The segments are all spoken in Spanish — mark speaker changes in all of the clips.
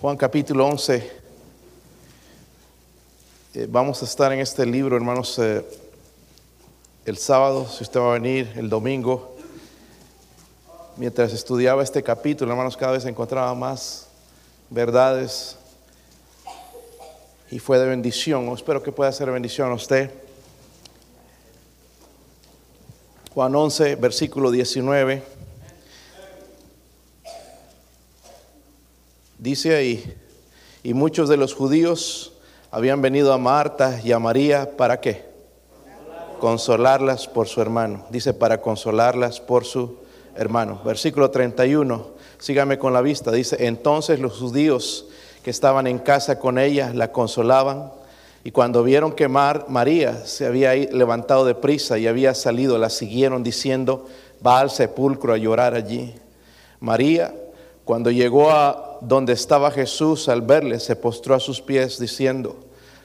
Speaker 1: Juan capítulo 11. Eh, vamos a estar en este libro, hermanos, eh, el sábado, si usted va a venir, el domingo. Mientras estudiaba este capítulo, hermanos, cada vez encontraba más verdades y fue de bendición. Espero que pueda ser bendición a usted. Juan 11, versículo 19. Dice ahí, y muchos de los judíos habían venido a Marta y a María para qué? Consolarlas por su hermano. Dice para consolarlas por su hermano. Versículo 31, sígame con la vista. Dice, entonces los judíos que estaban en casa con ella la consolaban y cuando vieron que María se había levantado de prisa y había salido, la siguieron diciendo, va al sepulcro a llorar allí. María, cuando llegó a donde estaba Jesús, al verle, se postró a sus pies diciendo,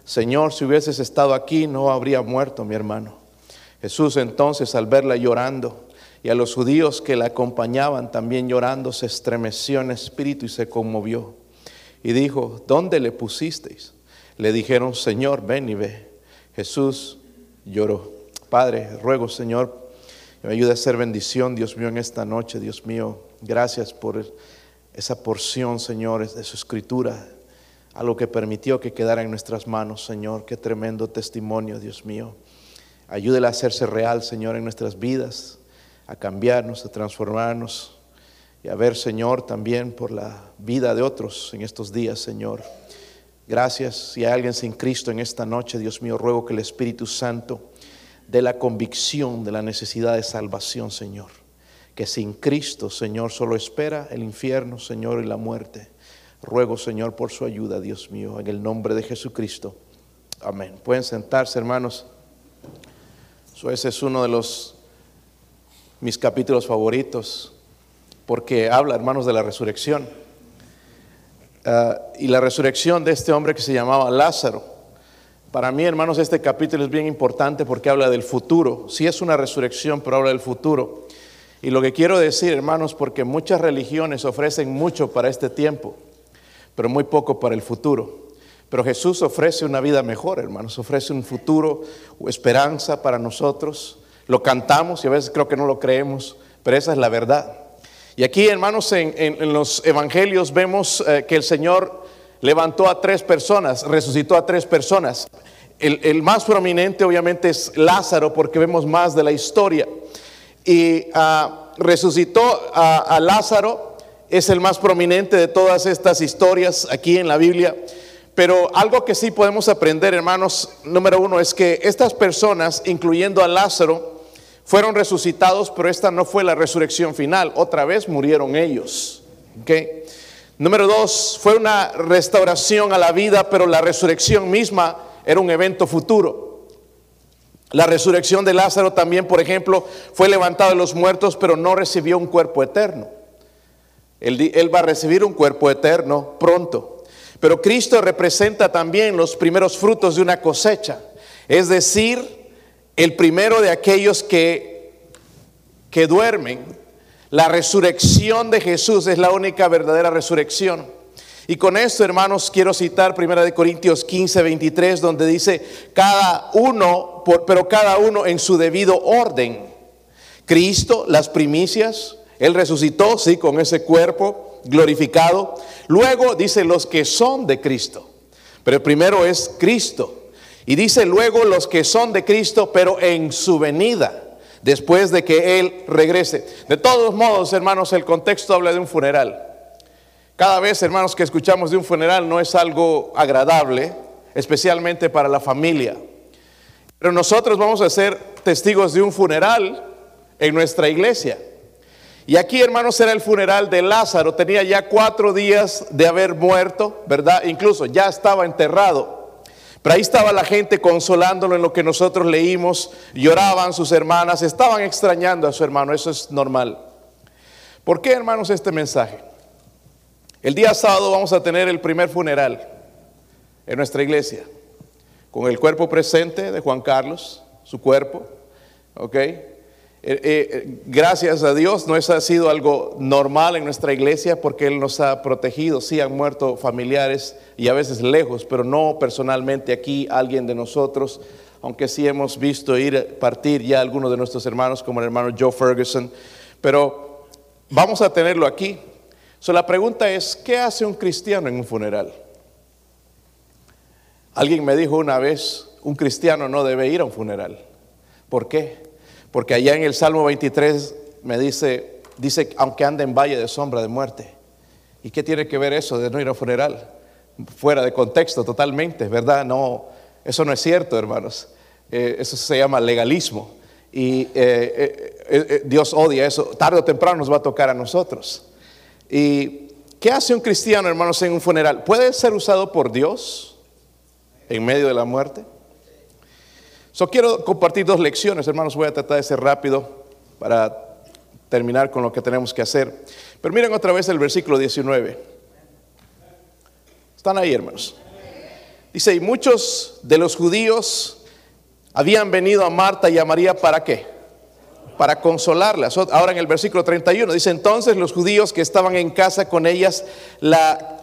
Speaker 1: Señor, si hubieses estado aquí, no habría muerto mi hermano. Jesús entonces, al verla llorando, y a los judíos que la acompañaban también llorando, se estremeció en espíritu y se conmovió. Y dijo, ¿dónde le pusisteis? Le dijeron, Señor, ven y ve. Jesús lloró. Padre, ruego, Señor, que me ayude a ser bendición, Dios mío, en esta noche, Dios mío. Gracias por esa porción, Señor, de su escritura, algo que permitió que quedara en nuestras manos, Señor. Qué tremendo testimonio, Dios mío. Ayúdela a hacerse real, Señor, en nuestras vidas, a cambiarnos, a transformarnos y a ver, Señor, también por la vida de otros en estos días, Señor. Gracias. Si hay alguien sin Cristo en esta noche, Dios mío, ruego que el Espíritu Santo dé la convicción de la necesidad de salvación, Señor que sin Cristo, Señor, solo espera el infierno, Señor, y la muerte. Ruego, Señor, por su ayuda, Dios mío, en el nombre de Jesucristo. Amén. Pueden sentarse, hermanos. ese es uno de los mis capítulos favoritos, porque habla, hermanos, de la resurrección. Ah, y la resurrección de este hombre que se llamaba Lázaro. Para mí, hermanos, este capítulo es bien importante porque habla del futuro. Sí es una resurrección, pero habla del futuro. Y lo que quiero decir, hermanos, porque muchas religiones ofrecen mucho para este tiempo, pero muy poco para el futuro. Pero Jesús ofrece una vida mejor, hermanos, ofrece un futuro, esperanza para nosotros. Lo cantamos y a veces creo que no lo creemos, pero esa es la verdad. Y aquí, hermanos, en, los evangelios vemos eh, que el Señor levantó a tres personas, resucitó a tres personas. El, el más prominente obviamente es Lázaro, porque vemos más de la historia y ah, resucitó a, Lázaro, es el más prominente de todas estas historias aquí en la Biblia. Pero algo que sí podemos aprender, hermanos, número uno, es que estas personas, incluyendo a Lázaro, fueron resucitados, pero esta no fue la resurrección final. Otra vez murieron ellos. Número dos, fue una restauración a la vida, pero la resurrección misma era un evento futuro. La resurrección de Lázaro también, por ejemplo, fue levantado de los muertos, pero no recibió un cuerpo eterno. Él, va a recibir un cuerpo eterno pronto. Pero Cristo representa también los primeros frutos de una cosecha, es decir, el primero de aquellos que, que duermen. La resurrección de Jesús es la única verdadera resurrección. Y con esto, hermanos, quiero citar 1 Corintios 15, 23, donde dice, cada uno, pero cada uno en su debido orden. Cristo, las primicias, Él resucitó, sí, con ese cuerpo glorificado. Luego dice los que son de Cristo. Pero primero es Cristo. Y dice luego los que son de Cristo, pero en su venida, después de que Él regrese. De todos modos, hermanos, el contexto habla de un funeral. Cada vez, hermanos, que escuchamos de un funeral no es algo agradable, especialmente para la familia. Pero nosotros vamos a ser testigos de un funeral en nuestra iglesia. Y aquí, hermanos, era el funeral de Lázaro. Tenía ya cuatro días de haber muerto, ¿verdad? Incluso ya estaba enterrado. Pero ahí estaba la gente consolándolo en lo que nosotros leímos. Lloraban sus hermanas, estaban extrañando a su hermano. Eso es normal. ¿Por qué, hermanos, este mensaje? El día sábado vamos a tener el primer funeral en nuestra iglesia, con el cuerpo presente de Juan Carlos, su cuerpo, ¿ok? Eh, eh, gracias a Dios, no ha sido algo normal en nuestra iglesia porque Él nos ha protegido. Sí han muerto familiares y a veces lejos, pero no personalmente aquí alguien de nosotros, aunque sí hemos visto ir partir ya algunos de nuestros hermanos, como el hermano Joe Ferguson. Pero vamos a tenerlo aquí. So, la pregunta es, ¿qué hace un cristiano en un funeral? Alguien me dijo una vez, un cristiano no debe ir a un funeral. ¿Por qué? Porque allá en el Salmo 23 me dice, dice, aunque ande en valle de sombra de muerte. ¿Y qué tiene que ver eso de no ir a funeral? Fuera de contexto totalmente, ¿verdad? No, eso no es cierto, hermanos. Eh, eso se llama legalismo. Y eh, eh, Dios odia eso. Tarde o temprano nos va a tocar a nosotros. ¿Y qué hace un cristiano, hermanos, en un funeral? ¿Puede ser usado por Dios en medio de la muerte? So, quiero compartir dos lecciones, hermanos. Voy a tratar de ser rápido para terminar con lo que tenemos que hacer. Pero miren otra vez el versículo 19. Están ahí, hermanos. Dice, y muchos de los judíos habían venido a Marta y a María para qué? Para consolarlas. Ahora en el versículo 31 dice, entonces los judíos que estaban en casa con ellas la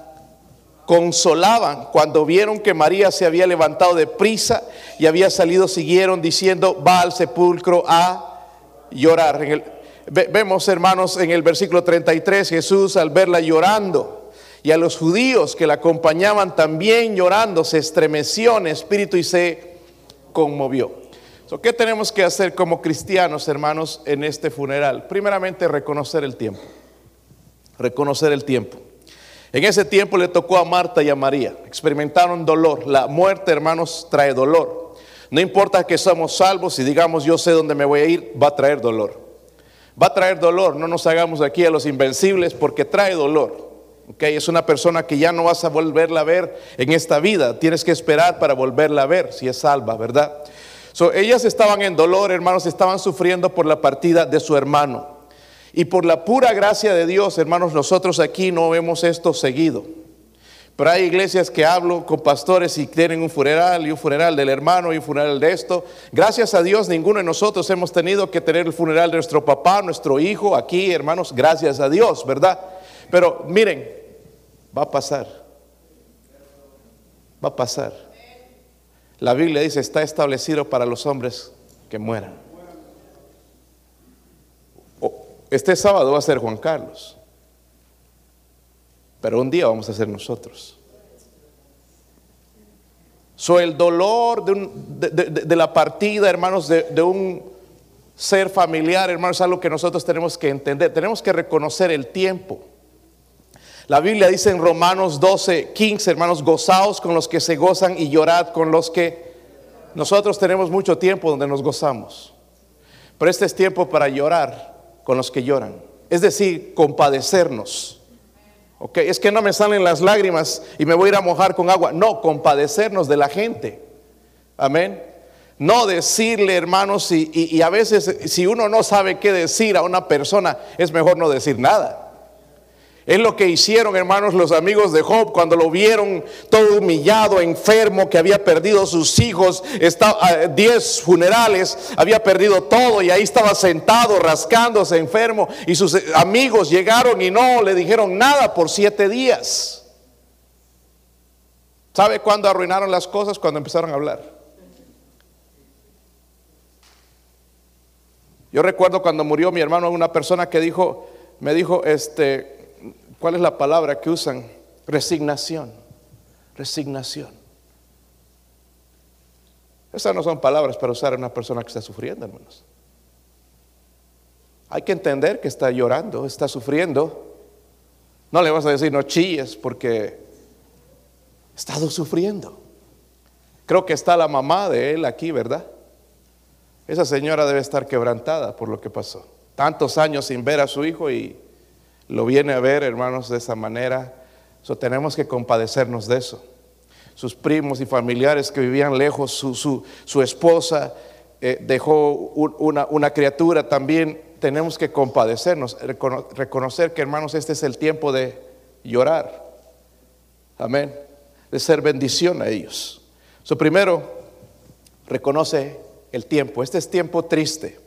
Speaker 1: consolaban cuando vieron que María se había levantado de prisa y había salido, siguieron diciendo, va al sepulcro a llorar. vemos, hermanos, en el versículo 33, Jesús al verla llorando y a los judíos que la acompañaban también llorando, se estremeció en espíritu y se conmovió. ¿Qué tenemos que hacer como cristianos, hermanos, en este funeral? Primeramente, reconocer el tiempo. Reconocer el tiempo. En ese tiempo le tocó a Marta y a María. Experimentaron dolor. La muerte, hermanos, trae dolor. No importa que somos salvos y digamos yo sé dónde me voy a ir, va a traer dolor. Va a traer dolor. No nos hagamos aquí a los invencibles porque trae dolor. Okay, es una persona que ya no vas a volverla a ver en esta vida. Tienes que esperar para volverla a ver si es salva, ¿verdad? So, ellas estaban en dolor, hermanos, estaban sufriendo por la partida de su hermano. Y por la pura gracia de Dios, hermanos, nosotros aquí no vemos esto seguido. Pero hay iglesias que hablo con pastores y tienen un funeral y un funeral del hermano y un funeral de esto. Gracias a Dios, ninguno de nosotros hemos tenido que tener el funeral de nuestro papá, nuestro hijo aquí, hermanos. Gracias a Dios, ¿verdad? Pero miren, va a pasar. Va a pasar. La Biblia dice, está establecido para los hombres que mueran. Este sábado va a ser Juan Carlos, pero un día vamos a ser nosotros. So, el dolor de, la partida, hermanos, de, un ser familiar, hermanos, es algo que nosotros tenemos que entender. Tenemos que reconocer el tiempo. La Biblia dice en Romanos 12, 15, hermanos, gozaos con los que se gozan y llorad con los que nosotros tenemos mucho tiempo donde nos gozamos. Pero este es tiempo para llorar con los que lloran. Es decir, compadecernos. ¿Ok? Es que no me salen las lágrimas y me voy a ir a mojar con agua. No, compadecernos de la gente. Amén. No decirle, hermanos, y, y a veces si uno no sabe qué decir a una persona, es mejor no decir nada. Es lo que hicieron, hermanos, los amigos de Job cuando lo vieron todo humillado, enfermo, que había perdido sus hijos, estaba, diez funerales, había perdido todo y ahí estaba sentado, rascándose, enfermo. Y sus amigos llegaron y no le dijeron nada por siete días. ¿Sabe cuándo arruinaron las cosas? Cuando empezaron a hablar. Yo recuerdo cuando murió mi hermano, una persona que dijo, me dijo, este, ¿Cuál es la palabra que usan? Resignación. Resignación. Esas no son palabras para usar a una persona que está sufriendo, hermanos. Hay que entender que está llorando, está sufriendo. No le vas a decir no chilles porque estado sufriendo. Creo que está la mamá de él aquí, ¿verdad? Esa señora debe estar quebrantada por lo que pasó. Tantos años sin ver a su hijo y lo viene a ver, hermanos, de esa manera. So, tenemos que compadecernos de eso. Sus primos y familiares que vivían lejos, su, esposa eh, dejó una, una criatura también. Tenemos que compadecernos, reconocer que, hermanos, este es el tiempo de llorar. Amén. De ser bendición a ellos. So, primero, reconoce el tiempo. Este es tiempo triste.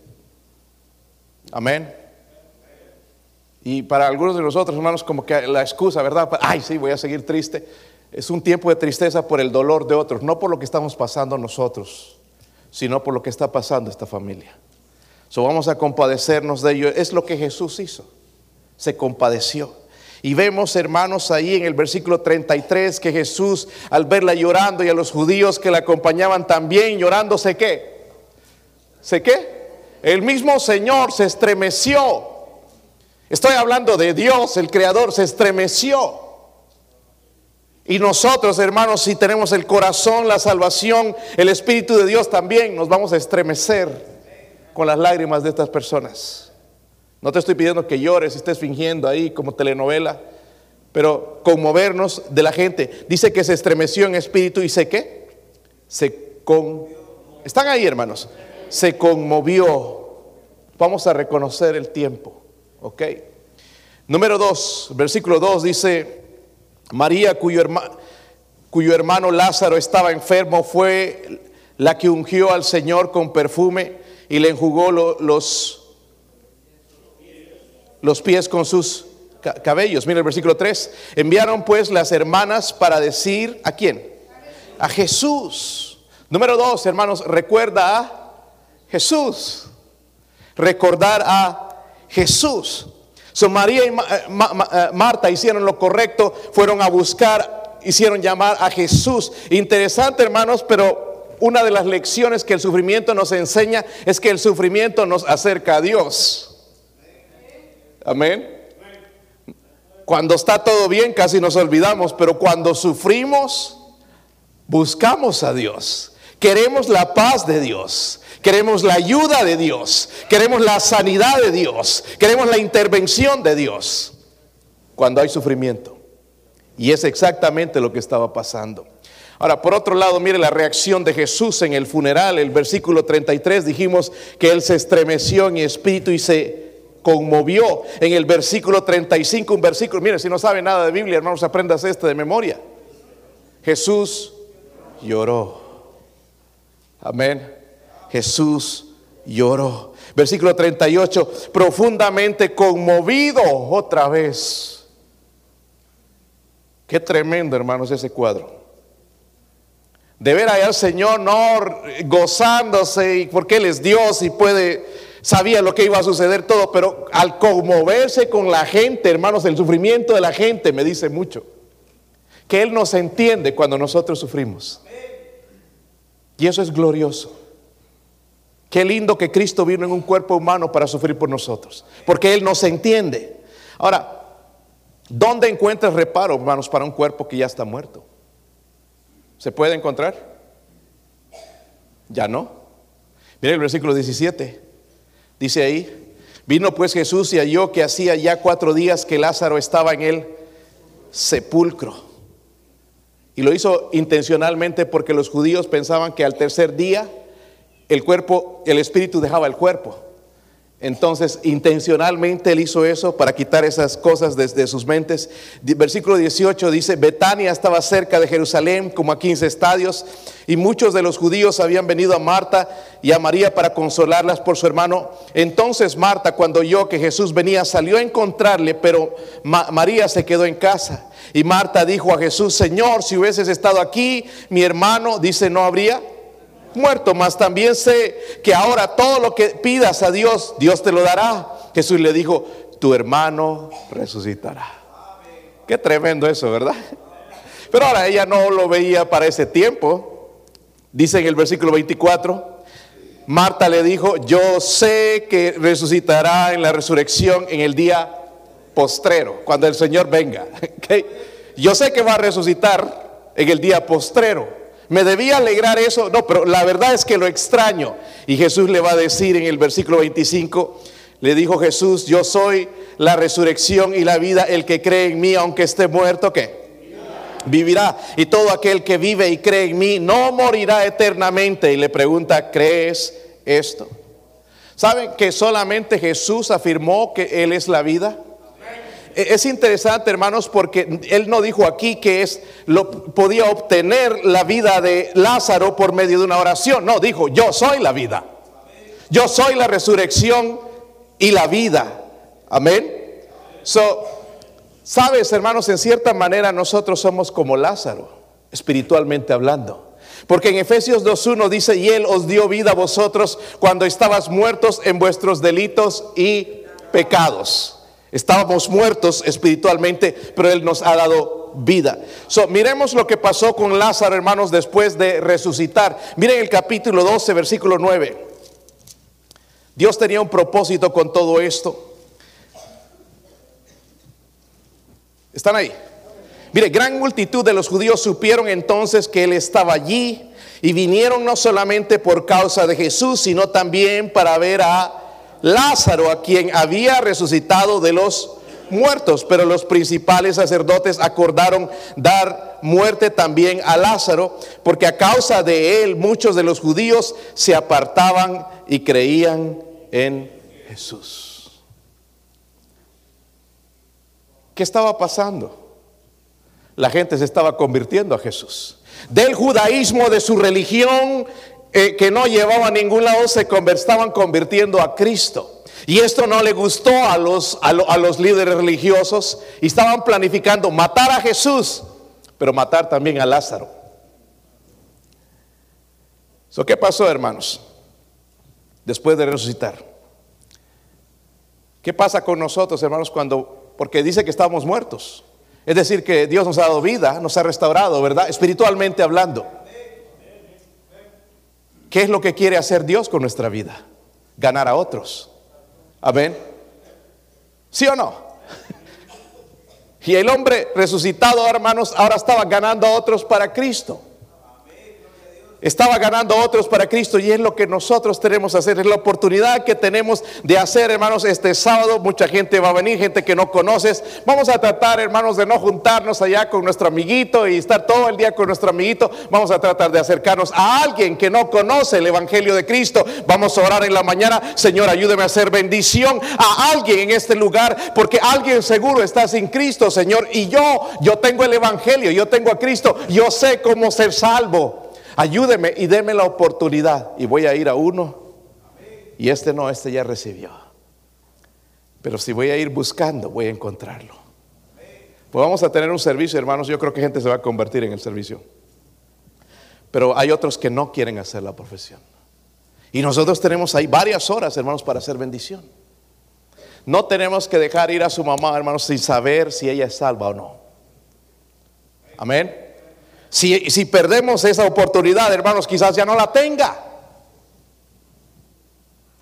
Speaker 1: Amén. Y para algunos de nosotros, hermanos, como que la excusa, ¿verdad? Ay, sí, voy a seguir triste. Es un tiempo de tristeza por el dolor de otros, no por lo que estamos pasando nosotros, sino por lo que está pasando esta familia. So vamos a compadecernos de ello. Es lo que Jesús hizo. Se compadeció. Y vemos, hermanos, ahí en el versículo 33 que Jesús, al verla llorando y a los judíos que la acompañaban también llorando, ¿se qué? ¿Se qué? El mismo Señor se estremeció. Estoy hablando de Dios, el Creador, se estremeció. Y nosotros, hermanos, si tenemos el corazón, la salvación, el Espíritu de Dios también, nos vamos a estremecer con las lágrimas de estas personas. No te estoy pidiendo que llores estés fingiendo ahí como telenovela, pero conmovernos de la gente. Dice que se estremeció en espíritu y sé qué? Se con... Están ahí, hermanos. Se conmovió. Vamos a reconocer el tiempo. ¿Ok? Número 2, versículo 2 dice, María cuyo, hermano Lázaro estaba enfermo fue la que ungió al Señor con perfume y le enjugó los, los pies con sus cabellos. Mira el versículo 3. Enviaron pues las hermanas para decir, ¿a quién? A Jesús. Número 2, hermanos, recuerda a Jesús. Recordar a Jesús. So María y eh, eh, Marta hicieron lo correcto, fueron a buscar, hicieron llamar a Jesús. Interesante, hermanos, pero una de las lecciones que el sufrimiento nos enseña es que el sufrimiento nos acerca a Dios. Amén. Cuando está todo bien casi nos olvidamos, pero cuando sufrimos, buscamos a Dios. Queremos la paz de Dios. Queremos la ayuda de Dios. Queremos la sanidad de Dios. Queremos la intervención de Dios. Cuando hay sufrimiento. Y es exactamente lo que estaba pasando. Ahora, por otro lado, mire la reacción de Jesús en el funeral. El versículo 33 dijimos que él se estremeció en espíritu y se conmovió. En el versículo 35, un versículo, mire, si no sabe nada de Biblia, hermanos, aprendas este de memoria. Jesús lloró. Amén. Jesús lloró. Versículo 38, profundamente conmovido otra vez. Qué tremendo, hermanos, ese cuadro de ver allá al Señor no gozándose porque Él es Dios y puede, sabía lo que iba a suceder todo, pero al conmoverse con la gente, hermanos, el sufrimiento de la gente me dice mucho. Que Él nos entiende cuando nosotros sufrimos. Y eso es glorioso. Qué lindo que Cristo vino en un cuerpo humano para sufrir por nosotros, porque Él nos entiende. Ahora, ¿dónde encuentras reparo, hermanos, para un cuerpo que ya está muerto? ¿Se puede encontrar? Ya no. Mira el versículo 17. Dice ahí, vino pues Jesús y halló que hacía ya cuatro días que Lázaro estaba en el sepulcro. Y lo hizo intencionalmente porque los judíos pensaban que al tercer día el cuerpo, el espíritu dejaba el cuerpo. Entonces, intencionalmente él hizo eso para quitar esas cosas desde sus mentes. Versículo 18 dice, Betania estaba cerca de Jerusalén, como a 15 estadios, y muchos de los judíos habían venido a Marta y a María para consolarlas por su hermano. Entonces Marta, cuando oyó que Jesús venía, salió a encontrarle, pero María se quedó en casa. Y Marta dijo a Jesús, Señor, si hubieses estado aquí, mi hermano, dice, no habría muerto, mas también sé que ahora todo lo que pidas a Dios, Dios te lo dará. Jesús le dijo, tu hermano resucitará. Qué tremendo eso, ¿verdad? Pero ahora ella no lo veía para ese tiempo. Dice en el versículo 24, Marta le dijo, yo sé que resucitará en la resurrección en el día postrero, cuando el Señor venga. Yo sé que va a resucitar en el día postrero. ¿Me debía alegrar eso? No, pero la verdad es que lo extraño. Y Jesús le va a decir en el versículo 25, le dijo Jesús, yo soy la resurrección y la vida, el que cree en mí, aunque esté muerto, ¿qué? Vivirá. Y todo aquel que vive y cree en mí no morirá eternamente. Y le pregunta, ¿crees esto? ¿Saben que solamente Jesús afirmó que Él es la vida? Es interesante, hermanos, porque él no dijo aquí que es lo podía obtener la vida de Lázaro por medio de una oración. No, dijo, "Yo soy la vida. Yo soy la resurrección y la vida. Amén. So, sabes, hermanos, en cierta manera nosotros somos como Lázaro, espiritualmente hablando. Porque en Efesios 2.1 dice, y Él os dio vida a vosotros cuando estabas muertos en vuestros delitos y pecados. Estábamos muertos espiritualmente, pero Él nos ha dado vida. Miremos lo que pasó con Lázaro, hermanos, después de resucitar. Miren el capítulo 12, versículo 9. Dios tenía un propósito con todo esto. ¿Están ahí? Mire, gran multitud de los judíos supieron entonces que Él estaba allí y vinieron no solamente por causa de Jesús, sino también para ver a Lázaro, a quien había resucitado de los muertos. Pero los principales sacerdotes acordaron dar muerte también a Lázaro, porque a causa de él muchos de los judíos se apartaban y creían en Jesús. ¿Qué estaba pasando? La gente se estaba convirtiendo a Jesús. Del judaísmo, de su religión, eh, que no llevaba a ningún lado, se estaban convirtiendo a Cristo. Y esto no le gustó a los, a, los líderes religiosos y estaban planificando matar a Jesús, pero matar también a Lázaro. ¿Qué pasó, hermanos? Después de resucitar. ¿Qué pasa con nosotros, hermanos, cuando, porque dice que estamos muertos? Es decir, que Dios nos ha dado vida, nos ha restaurado, ¿verdad? Espiritualmente hablando. ¿Qué es lo que quiere hacer Dios con nuestra vida? Ganar a otros. Amén. ¿Sí o no? Y el hombre resucitado, hermanos, ahora estaba ganando a otros para Cristo estaba ganando otros para Cristo y es lo que nosotros tenemos que hacer, es la oportunidad que tenemos de hacer, hermanos, este sábado. Mucha gente va a venir, gente que no conoces. Vamos a tratar, hermanos, de no juntarnos allá con nuestro amiguito y estar todo el día con nuestro amiguito. Vamos a tratar de acercarnos a alguien que no conoce el Evangelio de Cristo. Vamos a orar en la mañana, Señor, ayúdeme a hacer bendición a alguien en este lugar, porque alguien seguro está sin Cristo, Señor. Y yo, yo tengo el Evangelio, yo tengo a Cristo, yo sé cómo ser salvo. Ayúdeme y déme la oportunidad. Y voy a ir a uno. Y este no, este ya recibió. Pero si voy a ir buscando, voy a encontrarlo. Pues vamos a tener un servicio, hermanos. Yo creo que gente se va a convertir en el servicio. Pero hay otros que no quieren hacer la profesión. Y nosotros tenemos ahí varias horas, hermanos, para hacer bendición. No tenemos que dejar ir a su mamá, hermanos, sin saber si ella es salva o no. Amén. Si, perdemos esa oportunidad, hermanos, quizás ya no la tenga.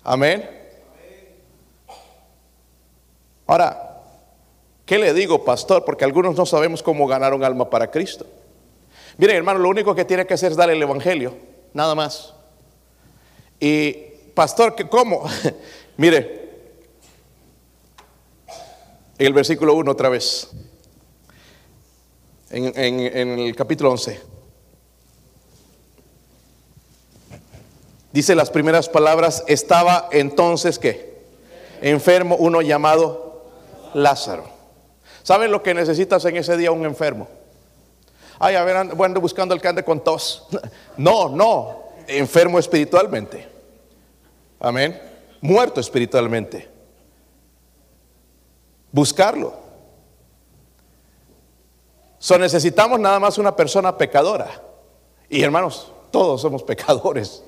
Speaker 1: Amén. Ahora, ¿qué le digo, pastor? Porque algunos no sabemos cómo ganar un alma para Cristo. Miren, hermano, lo único que tiene que hacer es dar el Evangelio, nada más. Y, pastor, ¿cómo? Mire, el versículo 1 otra vez en, el capítulo 11. Dice las primeras palabras, estaba entonces que enfermo uno llamado Lázaro. ¿Saben lo que necesitas en ese día un enfermo? Ay, a ver, ando, buscando al que con tos. No, no, enfermo espiritualmente. Amén. Muerto espiritualmente. Buscarlo. So necesitamos nada más una persona pecadora. Y hermanos, todos somos pecadores.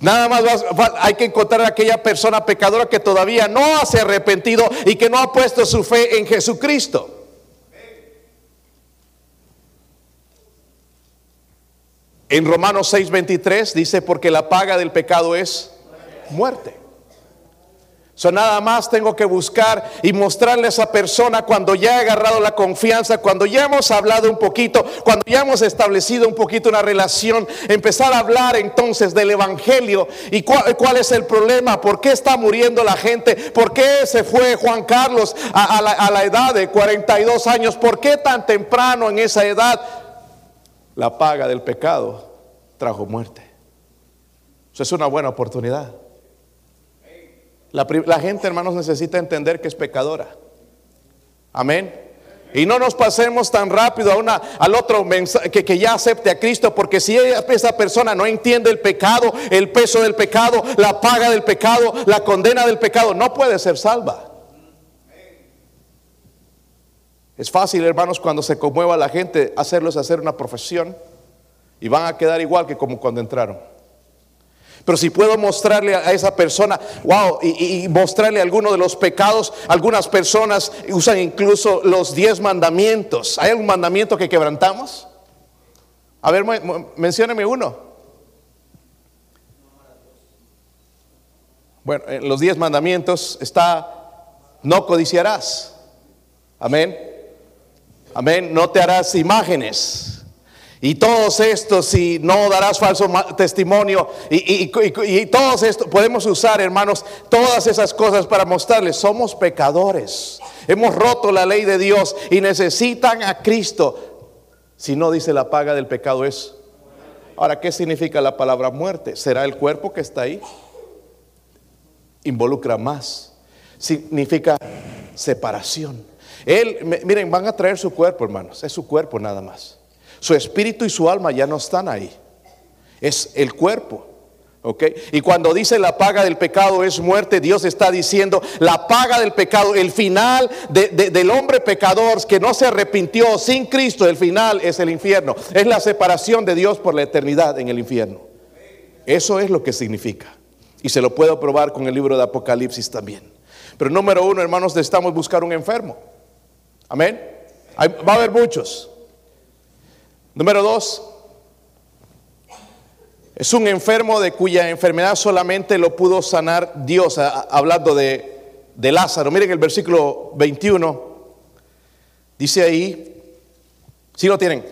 Speaker 1: Nada más hay que encontrar a aquella persona pecadora que todavía no ha se arrepentido y que no ha puesto su fe en Jesucristo. En Romanos 6:23 dice, porque la paga del pecado es muerte. So, nada más tengo que buscar y mostrarle a esa persona cuando ya he agarrado la confianza, cuando ya hemos hablado un poquito, cuando ya hemos establecido un poquito una relación, empezar a hablar entonces del Evangelio y cuál, es el problema, por qué está muriendo la gente, por qué se fue Juan Carlos a, la, a la edad de 42 años, por qué tan temprano en esa edad. La paga del pecado trajo muerte. Eso es una buena oportunidad. La, gente, hermanos, necesita entender que es pecadora. Amén. Y no nos pasemos tan rápido a una, al otro que, que ya acepte a Cristo, porque si esa persona no entiende el pecado, el peso del pecado, la paga del pecado, la condena del pecado, no puede ser salva. Es fácil, hermanos, cuando se conmueva la gente, hacerlos hacer una profesión y van a quedar igual que como cuando entraron. Pero si puedo mostrarle a esa persona, wow, y, mostrarle alguno de los pecados, algunas personas usan incluso los diez mandamientos. ¿Hay algún mandamiento que quebrantamos? A ver, mencióneme uno. Bueno, en los diez mandamientos está, no codiciarás. Amén. Amén. No te harás imágenes. Y todos estos, si no darás falso testimonio, y, y, todos estos, podemos usar, hermanos, todas esas cosas para mostrarles, somos pecadores. Hemos roto la ley de Dios y necesitan a Cristo. Si no dice la paga del pecado es. Ahora, ¿qué significa la palabra muerte? ¿Será el cuerpo que está ahí? Involucra más. Significa separación. Él, miren, van a traer su cuerpo, hermanos. Es su cuerpo nada más. Su espíritu y su alma ya no están ahí. Es el cuerpo. ¿ok? Y cuando dice la paga del pecado es muerte, Dios está diciendo la paga del pecado, el final del hombre pecador que no se arrepintió sin Cristo, el final es el infierno. Es la separación de Dios por la eternidad en el infierno. Eso es lo que significa. Y se lo puedo probar con el libro de Apocalipsis también. Pero número uno, hermanos, necesitamos buscar un enfermo. Amén. va a haber muchos. Número dos, es un enfermo de cuya enfermedad solamente lo pudo sanar Dios, hablando de, de Lázaro. Miren el versículo 21, dice ahí, si lo tienen?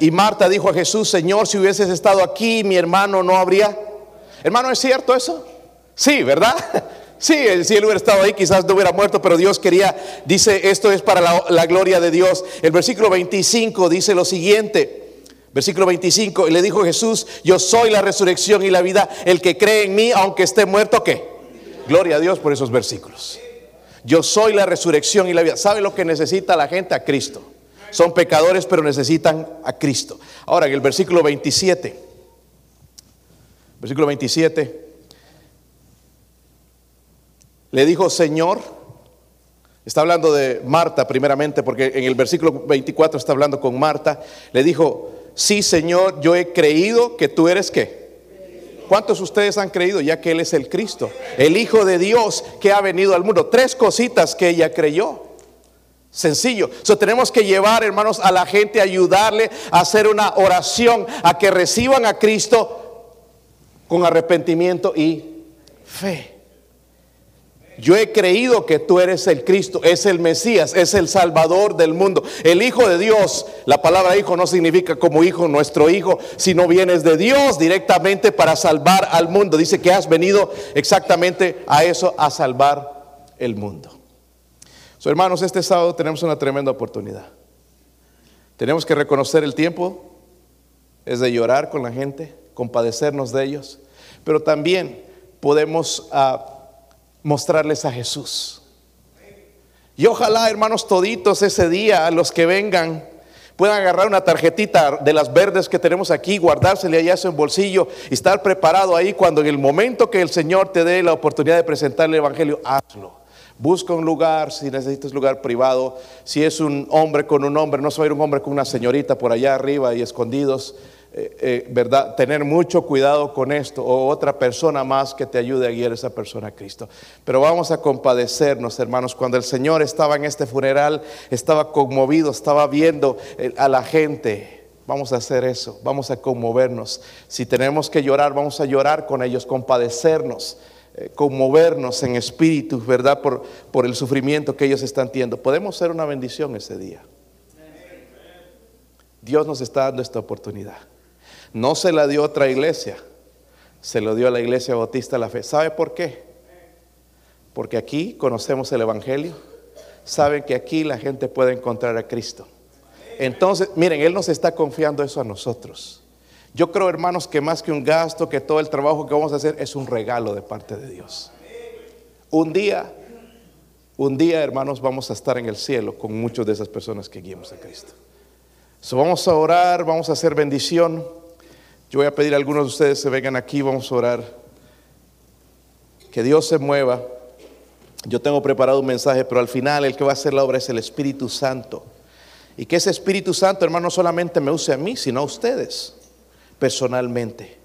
Speaker 1: Y Marta dijo a Jesús, Señor, si hubieses estado aquí, mi hermano no habría. Hermano, ¿es cierto eso? Sí, ¿verdad? Sí, si él hubiera estado ahí, quizás no hubiera muerto, pero Dios quería, dice, esto es para la, gloria de Dios. El versículo 25 dice lo siguiente. Versículo 25, y le dijo Jesús, yo soy la resurrección y la vida, el que cree en mí, aunque esté muerto, ¿qué? Gloria a Dios por esos versículos. Yo soy la resurrección y la vida. ¿Sabe lo que necesita la gente? A Cristo. Son pecadores, pero necesitan a Cristo. Ahora, en el versículo 27, versículo 27, le dijo, Señor, está hablando de Marta primeramente, porque en el versículo 24 está hablando con Marta, le dijo, sí, Señor, yo he creído que tú eres qué. ¿Cuántos de ustedes han creído ya que Él es el Cristo, el Hijo de Dios que ha venido al mundo? Tres cositas que ella creyó. Sencillo. So, tenemos que llevar, hermanos, a la gente, ayudarle a hacer una oración, a que reciban a Cristo con arrepentimiento y fe. Yo he creído que tú eres el Cristo, es el Mesías, es el Salvador del mundo, el Hijo de Dios. La palabra hijo no significa como hijo, nuestro hijo, sino vienes de Dios directamente para salvar al mundo. Dice que has venido exactamente a eso, a salvar el mundo. So, hermanos, este sábado tenemos una tremenda oportunidad. Tenemos que reconocer el tiempo, es de llorar con la gente, compadecernos de ellos, pero también podemos... Uh, mostrarles a Jesús. Y ojalá, hermanos toditos, ese día, los que vengan, puedan agarrar una tarjetita de las verdes que tenemos aquí, guardársele allá en bolsillo y estar preparado ahí cuando en el momento que el Señor te dé la oportunidad de presentar el Evangelio, hazlo. Busca un lugar, si necesitas lugar privado, si es un hombre con un hombre, no ir un hombre con una señorita por allá arriba y escondidos. Eh, eh, ¿verdad? Tener mucho cuidado con esto o otra persona más que te ayude a guiar a esa persona a Cristo. Pero vamos a compadecernos, hermanos. Cuando el Señor estaba en este funeral, estaba conmovido, estaba viendo eh, a la gente. Vamos a hacer eso, vamos a conmovernos. Si tenemos que llorar, vamos a llorar con ellos, compadecernos, conmovernos en espíritu, ¿verdad? Por, por el sufrimiento que ellos están teniendo. Podemos ser una bendición ese día. Dios nos está dando esta oportunidad. No se la dio otra iglesia, se lo dio a la iglesia bautista la fe. ¿Sabe por qué? Porque aquí conocemos el Evangelio, saben que aquí la gente puede encontrar a Cristo. Entonces, miren, Él nos está confiando eso a nosotros. Yo creo, hermanos, que más que un gasto, que todo el trabajo que vamos a hacer es un regalo de parte de Dios. Un día un día, hermanos, vamos a estar en el cielo con muchas de esas personas que guiamos a Cristo. Vamos a orar, vamos a hacer bendición. Yo voy a pedir a algunos de ustedes se vengan aquí, vamos a orar. Que Dios se mueva. Yo tengo preparado un mensaje, pero al final el que va a hacer la obra es el Espíritu Santo. Y que ese Espíritu Santo, hermano, no solamente me use a mí, sino a ustedes personalmente.